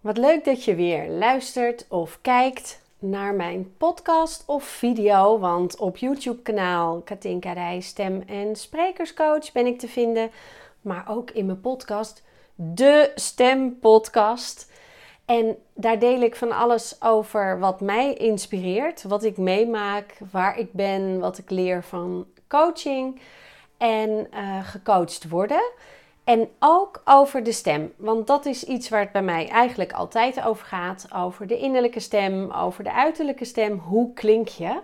Wat leuk dat je weer luistert of kijkt naar mijn podcast of video. Want op YouTube-kanaal Katinka Rij, stem- en sprekerscoach ben ik te vinden. Maar ook in mijn podcast, de Stempodcast. En daar deel ik van alles over wat mij inspireert, wat ik meemaak, waar ik ben, wat ik leer van coaching en uh, gecoacht worden. En ook over de stem, want dat is iets waar het bij mij eigenlijk altijd over gaat. Over de innerlijke stem, over de uiterlijke stem. Hoe klink je?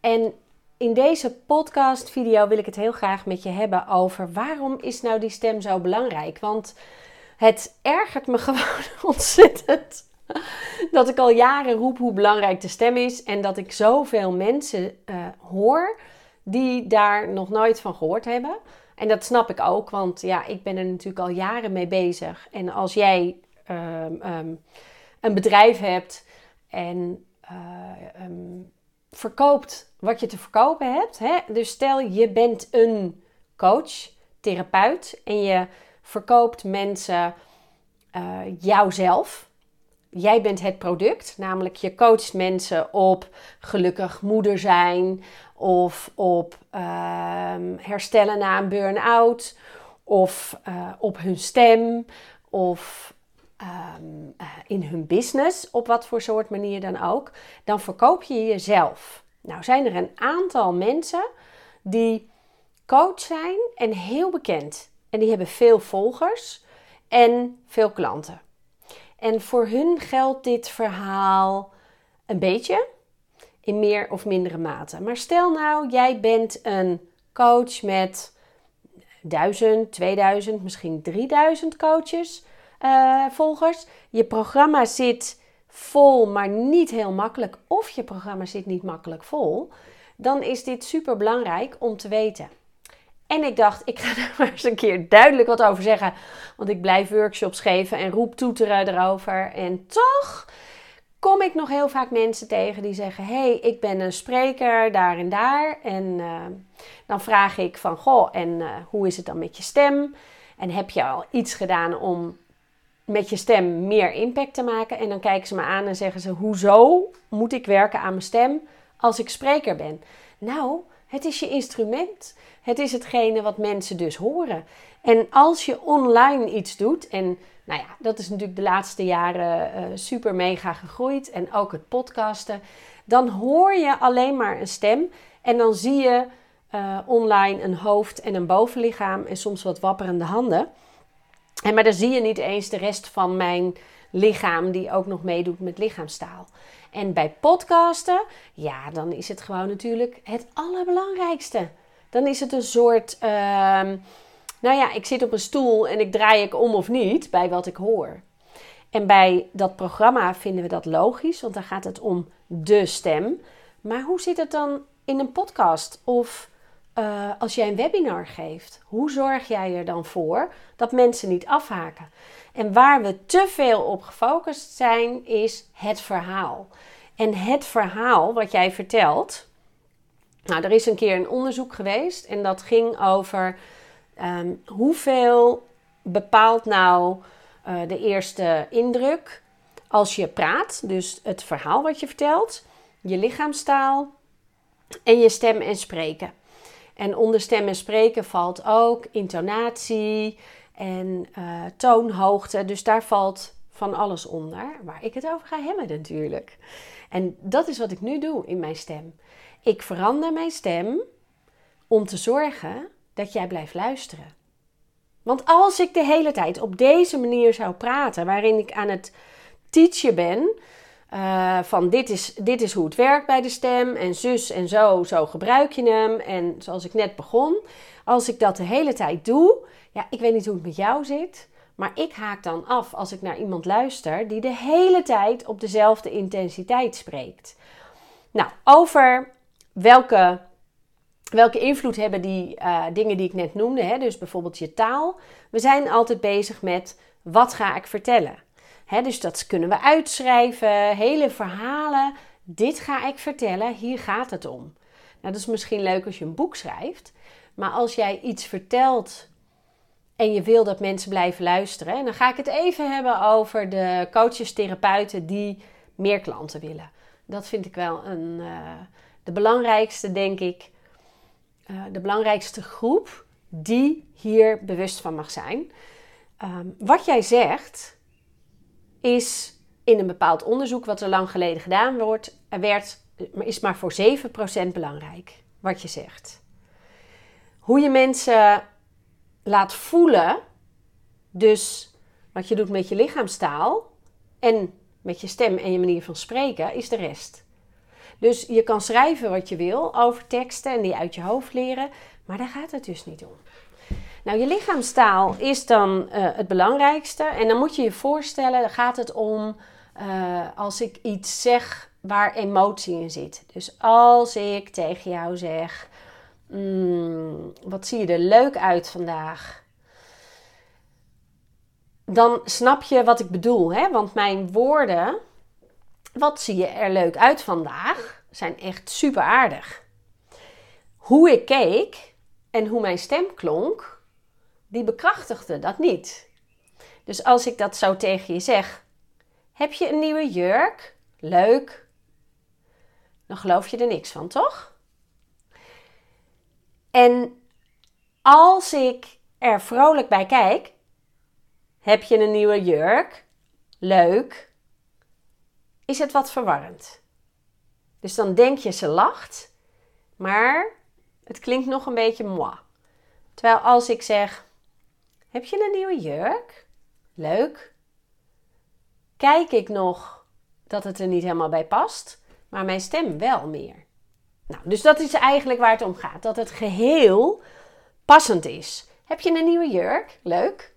En in deze podcast video wil ik het heel graag met je hebben over waarom is nou die stem zo belangrijk? Want het ergert me gewoon ontzettend dat ik al jaren roep hoe belangrijk de stem is en dat ik zoveel mensen uh, hoor die daar nog nooit van gehoord hebben. En dat snap ik ook, want ja, ik ben er natuurlijk al jaren mee bezig. En als jij um, um, een bedrijf hebt en uh, um, verkoopt wat je te verkopen hebt. Hè? Dus stel je bent een coach, therapeut en je verkoopt mensen uh, jouzelf. Jij bent het product, namelijk je coacht mensen op gelukkig moeder zijn, of op uh, herstellen na een burn-out, of uh, op hun stem, of um, uh, in hun business, op wat voor soort manier dan ook, dan verkoop je jezelf. Nou zijn er een aantal mensen die coach zijn en heel bekend. En die hebben veel volgers en veel klanten. En voor hun geldt dit verhaal een beetje in meer of mindere mate. Maar stel nou, jij bent een coach met 1000, 2000, misschien 3000 coaches, uh, volgers. Je programma zit vol, maar niet heel makkelijk. Of je programma zit niet makkelijk vol. Dan is dit super belangrijk om te weten. En ik dacht, ik ga er maar eens een keer duidelijk wat over zeggen. Want ik blijf workshops geven en roep toeteren erover. En toch kom ik nog heel vaak mensen tegen die zeggen: hey, ik ben een spreker daar en daar. En uh, dan vraag ik van: Goh, en uh, hoe is het dan met je stem? En heb je al iets gedaan om met je stem meer impact te maken? En dan kijken ze me aan en zeggen ze: Hoezo moet ik werken aan mijn stem als ik spreker ben? Nou, het is je instrument. Het is hetgene wat mensen dus horen. En als je online iets doet, en nou ja, dat is natuurlijk de laatste jaren uh, super mega gegroeid, en ook het podcasten, dan hoor je alleen maar een stem en dan zie je uh, online een hoofd en een bovenlichaam en soms wat wapperende handen. En, maar dan zie je niet eens de rest van mijn lichaam die ook nog meedoet met lichaamstaal. En bij podcasten, ja, dan is het gewoon natuurlijk het allerbelangrijkste. Dan is het een soort, uh, nou ja, ik zit op een stoel en ik draai ik om of niet bij wat ik hoor. En bij dat programma vinden we dat logisch, want dan gaat het om de stem. Maar hoe zit het dan in een podcast of uh, als jij een webinar geeft? Hoe zorg jij er dan voor dat mensen niet afhaken? En waar we te veel op gefocust zijn, is het verhaal. En het verhaal wat jij vertelt. Nou, er is een keer een onderzoek geweest en dat ging over um, hoeveel bepaalt nou uh, de eerste indruk als je praat, dus het verhaal wat je vertelt, je lichaamstaal en je stem en spreken. En onder stem en spreken valt ook intonatie en uh, toonhoogte. Dus daar valt van alles onder waar ik het over ga hebben natuurlijk. En dat is wat ik nu doe in mijn stem. Ik verander mijn stem om te zorgen dat jij blijft luisteren. Want als ik de hele tijd op deze manier zou praten, waarin ik aan het teachen ben, uh, van dit is, dit is hoe het werkt bij de stem en zus en zo, zo gebruik je hem. En zoals ik net begon, als ik dat de hele tijd doe, ja, ik weet niet hoe het met jou zit, maar ik haak dan af als ik naar iemand luister die de hele tijd op dezelfde intensiteit spreekt. Nou, over welke, welke invloed hebben die uh, dingen die ik net noemde, hè? dus bijvoorbeeld je taal. We zijn altijd bezig met wat ga ik vertellen. Hè, dus dat kunnen we uitschrijven, hele verhalen. Dit ga ik vertellen, hier gaat het om. Nou, dat is misschien leuk als je een boek schrijft, maar als jij iets vertelt en je wil dat mensen blijven luisteren. En dan ga ik het even hebben over de coaches, therapeuten die meer klanten willen. Dat vind ik wel een, uh, de belangrijkste, denk ik. Uh, de belangrijkste groep die hier bewust van mag zijn. Um, wat jij zegt is in een bepaald onderzoek wat er lang geleden gedaan wordt, er werd, is maar voor 7% belangrijk wat je zegt. Hoe je mensen laat voelen, dus wat je doet met je lichaamstaal en met je stem en je manier van spreken, is de rest. Dus je kan schrijven wat je wil over teksten en die uit je hoofd leren, maar daar gaat het dus niet om. Nou, je lichaamstaal is dan uh, het belangrijkste. En dan moet je je voorstellen, dan gaat het om uh, als ik iets zeg waar emotie in zit. Dus als ik tegen jou zeg, mm, wat zie je er leuk uit vandaag? Dan snap je wat ik bedoel, hè? Want mijn woorden, wat zie je er leuk uit vandaag, zijn echt super aardig. Hoe ik keek en hoe mijn stem klonk, die bekrachtigde dat niet. Dus als ik dat zo tegen je zeg, heb je een nieuwe jurk? Leuk. Dan geloof je er niks van, toch? En als ik er vrolijk bij kijk, heb je een nieuwe jurk? Leuk. Is het wat verwarrend? Dus dan denk je ze lacht, maar het klinkt nog een beetje moi. Terwijl als ik zeg: Heb je een nieuwe jurk? Leuk kijk ik nog dat het er niet helemaal bij past, maar mijn stem wel meer. Nou, dus dat is eigenlijk waar het om gaat: dat het geheel passend is. Heb je een nieuwe jurk? Leuk.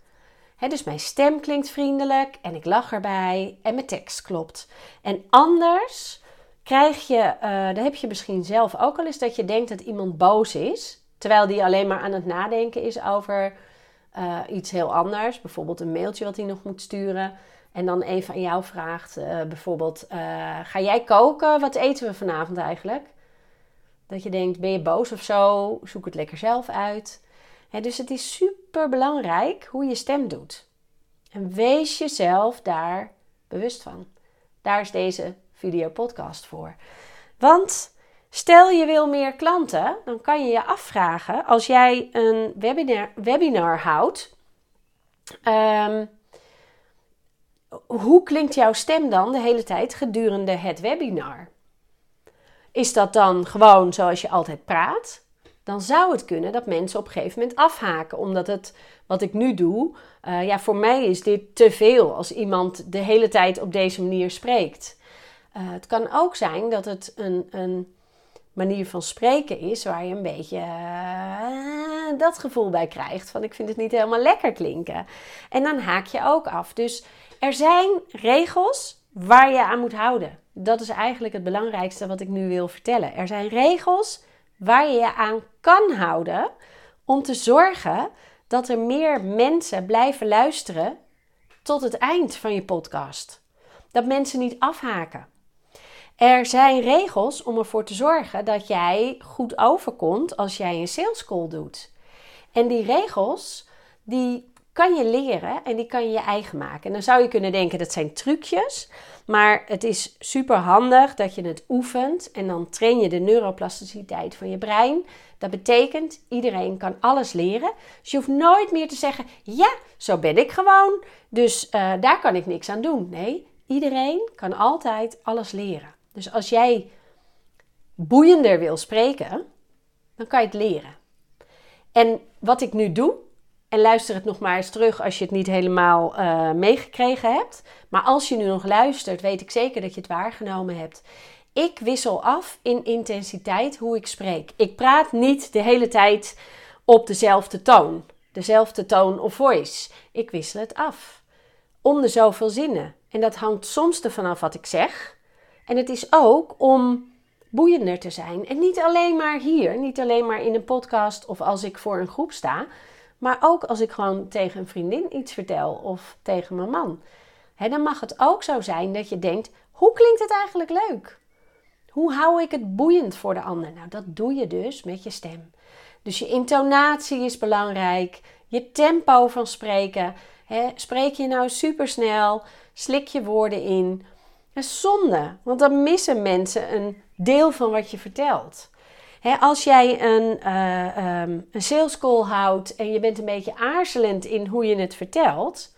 Dus mijn stem klinkt vriendelijk en ik lach erbij en mijn tekst klopt. En anders krijg je, uh, heb je misschien zelf ook al eens, dat je denkt dat iemand boos is, terwijl die alleen maar aan het nadenken is over uh, iets heel anders. Bijvoorbeeld een mailtje wat hij nog moet sturen. En dan even aan jou vraagt, uh, bijvoorbeeld, ga jij koken? Wat eten we vanavond eigenlijk? Dat je denkt, ben je boos of zo? Zoek het lekker zelf uit. Dus het is super belangrijk hoe je stem doet. En wees jezelf daar bewust van. Daar is deze video podcast voor. Want stel je wil meer klanten, dan kan je je afvragen als jij een webinar, webinar houdt. Um, hoe klinkt jouw stem dan de hele tijd gedurende het webinar? Is dat dan gewoon zoals je altijd praat? Dan zou het kunnen dat mensen op een gegeven moment afhaken, omdat het wat ik nu doe, uh, ja, voor mij is dit te veel als iemand de hele tijd op deze manier spreekt. Uh, het kan ook zijn dat het een, een manier van spreken is waar je een beetje uh, dat gevoel bij krijgt van ik vind het niet helemaal lekker klinken. En dan haak je ook af. Dus er zijn regels waar je aan moet houden. Dat is eigenlijk het belangrijkste wat ik nu wil vertellen. Er zijn regels waar je je aan kan houden om te zorgen dat er meer mensen blijven luisteren tot het eind van je podcast. Dat mensen niet afhaken. Er zijn regels om ervoor te zorgen dat jij goed overkomt als jij een sales call doet. En die regels die kan je leren en die kan je je eigen maken. En dan zou je kunnen denken dat zijn trucjes, maar het is super handig dat je het oefent en dan train je de neuroplasticiteit van je brein. Dat betekent iedereen kan alles leren. Dus je hoeft nooit meer te zeggen: ja, zo ben ik gewoon, dus uh, daar kan ik niks aan doen. Nee, iedereen kan altijd alles leren. Dus als jij boeiender wil spreken, dan kan je het leren. En wat ik nu doe, en luister het nog maar eens terug als je het niet helemaal uh, meegekregen hebt. Maar als je nu nog luistert, weet ik zeker dat je het waargenomen hebt. Ik wissel af in intensiteit hoe ik spreek. Ik praat niet de hele tijd op dezelfde toon, dezelfde toon of voice. Ik wissel het af. Om de zoveel zinnen. En dat hangt soms ervan af wat ik zeg. En het is ook om boeiender te zijn. En niet alleen maar hier, niet alleen maar in een podcast of als ik voor een groep sta. Maar ook als ik gewoon tegen een vriendin iets vertel of tegen mijn man. dan mag het ook zo zijn dat je denkt: hoe klinkt het eigenlijk leuk? Hoe hou ik het boeiend voor de ander? Nou, dat doe je dus met je stem. Dus je intonatie is belangrijk, Je tempo van spreken. spreek je nou supersnel? Slik je woorden in? Dat zonde, want dan missen mensen een deel van wat je vertelt. Als jij een, uh, een sales call houdt en je bent een beetje aarzelend in hoe je het vertelt,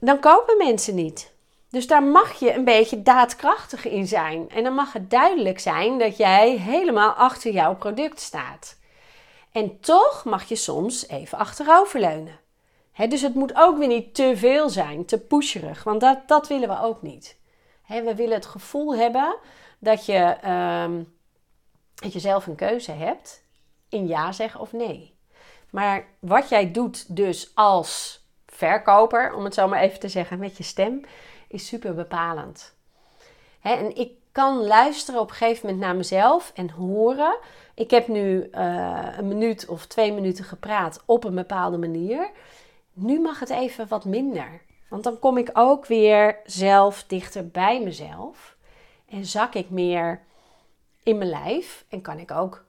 dan kopen mensen niet. Dus daar mag je een beetje daadkrachtig in zijn. En dan mag het duidelijk zijn dat jij helemaal achter jouw product staat. En toch mag je soms even achteroverleunen. He, dus het moet ook weer niet te veel zijn, te pusherig, want dat, dat willen we ook niet. We willen het gevoel hebben dat je, um, dat je zelf een keuze hebt in ja zeggen of nee. Maar wat jij doet dus als verkoper, om het zo maar even te zeggen, met je stem, is super bepalend. en ik kan luisteren op een gegeven moment naar mezelf en horen. Ik heb nu uh, een minuut of twee minuten gepraat op een bepaalde manier. Nu mag het even wat minder. Want dan kom ik ook weer zelf dichter bij mezelf. En zak ik meer in mijn lijf. En kan ik ook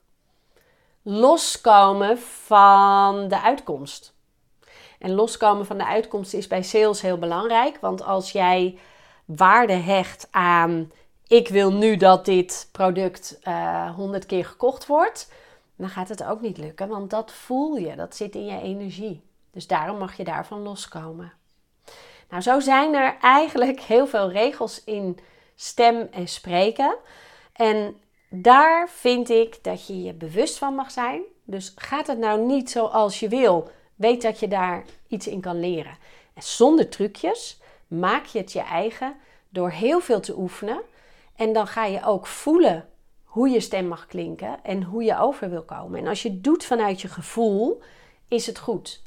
loskomen van de uitkomst. En loskomen van de uitkomst is bij sales heel belangrijk. Want als jij waarde hecht aan ik wil nu dat dit product uh, 100 keer gekocht wordt, dan gaat het ook niet lukken. Want dat voel je, dat zit in je energie. Dus daarom mag je daarvan loskomen. Nou, zo zijn er eigenlijk heel veel regels in stem en spreken. En daar vind ik dat je je bewust van mag zijn. Dus gaat het nou niet zoals je wil, weet dat je daar iets in kan leren. En zonder trucjes maak je het je eigen door heel veel te oefenen. En dan ga je ook voelen hoe je stem mag klinken en hoe je over wil komen. En als je het doet vanuit je gevoel, is het goed.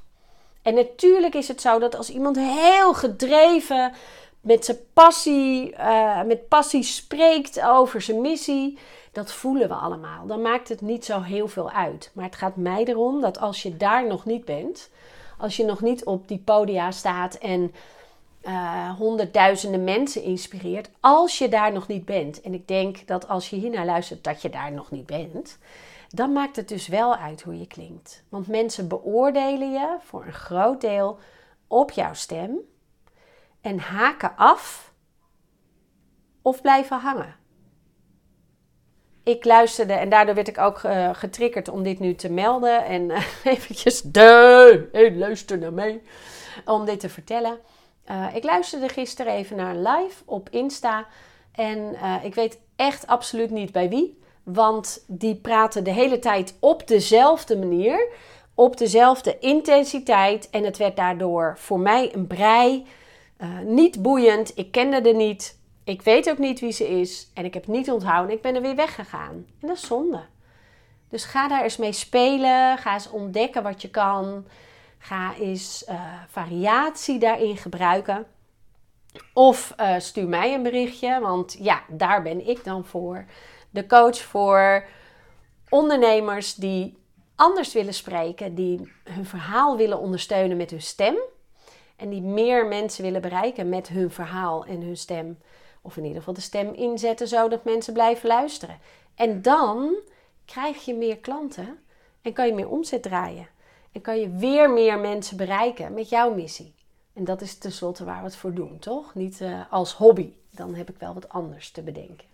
En natuurlijk is het zo dat als iemand heel gedreven met zijn passie, uh, met passie spreekt over zijn missie, dat voelen we allemaal. Dan maakt het niet zo heel veel uit. Maar het gaat mij erom dat als je daar nog niet bent, als je nog niet op die podia staat en uh, honderdduizenden mensen inspireert, als je daar nog niet bent. En ik denk dat als je hiernaar luistert, dat je daar nog niet bent dan maakt het dus wel uit hoe je klinkt. Want mensen beoordelen je voor een groot deel op jouw stem en haken af of blijven hangen. Ik luisterde en daardoor werd ik ook uh, getriggerd om dit nu te melden. En uh, eventjes, de, luister naar mij, om dit te vertellen. Uh, ik luisterde gisteren even naar een live op Insta. En ik weet echt absoluut niet bij wie. Want die praten de hele tijd op dezelfde manier, op dezelfde intensiteit. En het werd daardoor voor mij een brei. Niet boeiend. Ik kende er niet. Ik weet ook niet wie ze is. En ik heb niet onthouden. Ik ben er weer weggegaan. En dat is zonde. Dus ga daar eens mee spelen. Ga eens ontdekken wat je kan. Ga eens uh, variatie daarin gebruiken. Of uh, stuur mij een berichtje, want ja, daar ben ik dan voor de coach voor ondernemers die anders willen spreken, die hun verhaal willen ondersteunen met hun stem en die meer mensen willen bereiken met hun verhaal en hun stem. Of in ieder geval de stem inzetten zodat mensen blijven luisteren. En dan krijg je meer klanten en kan je meer omzet draaien. En kan je weer meer mensen bereiken met jouw missie. En dat is tenslotte waar we het voor doen, toch? Niet uh, als hobby. Dan heb ik wel wat anders te bedenken.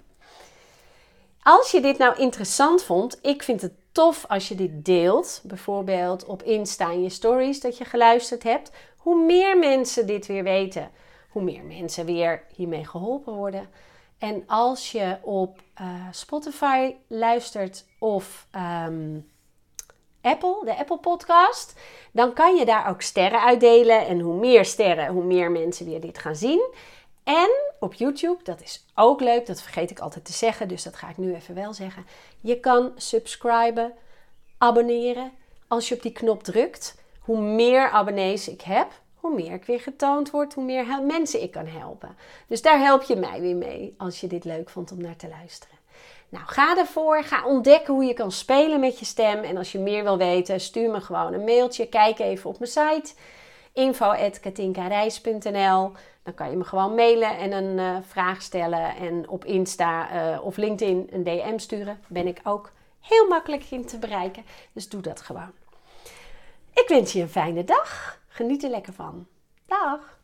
Als je dit nou interessant vond, ik vind het tof als je dit deelt. Bijvoorbeeld op Insta in je stories dat je geluisterd hebt. Hoe meer mensen dit weer weten, hoe meer mensen weer hiermee geholpen worden. En als je op uh, Spotify luistert of um, Apple, de Apple Podcast, dan kan je daar ook sterren uitdelen. En hoe meer sterren, hoe meer mensen weer dit gaan zien. En op YouTube, dat is ook leuk, dat vergeet ik altijd te zeggen, dus dat ga ik nu even wel zeggen. Je kan subscriben, abonneren. Als je op die knop drukt, hoe meer abonnees ik heb, hoe meer ik weer getoond word, hoe meer mensen ik kan helpen. Dus daar help je mij weer mee als je dit leuk vond om naar te luisteren. Nou, ga ervoor. Ga ontdekken hoe je kan spelen met je stem. En als je meer wil weten, stuur me gewoon een mailtje. Kijk even op mijn site info.katinkareis.nl dan kan je me gewoon mailen en een uh, vraag stellen. En op Insta uh, of LinkedIn een DM sturen. Ben ik ook heel makkelijk in te bereiken. Dus doe dat gewoon. Ik wens je een fijne dag. Geniet er lekker van. Dag!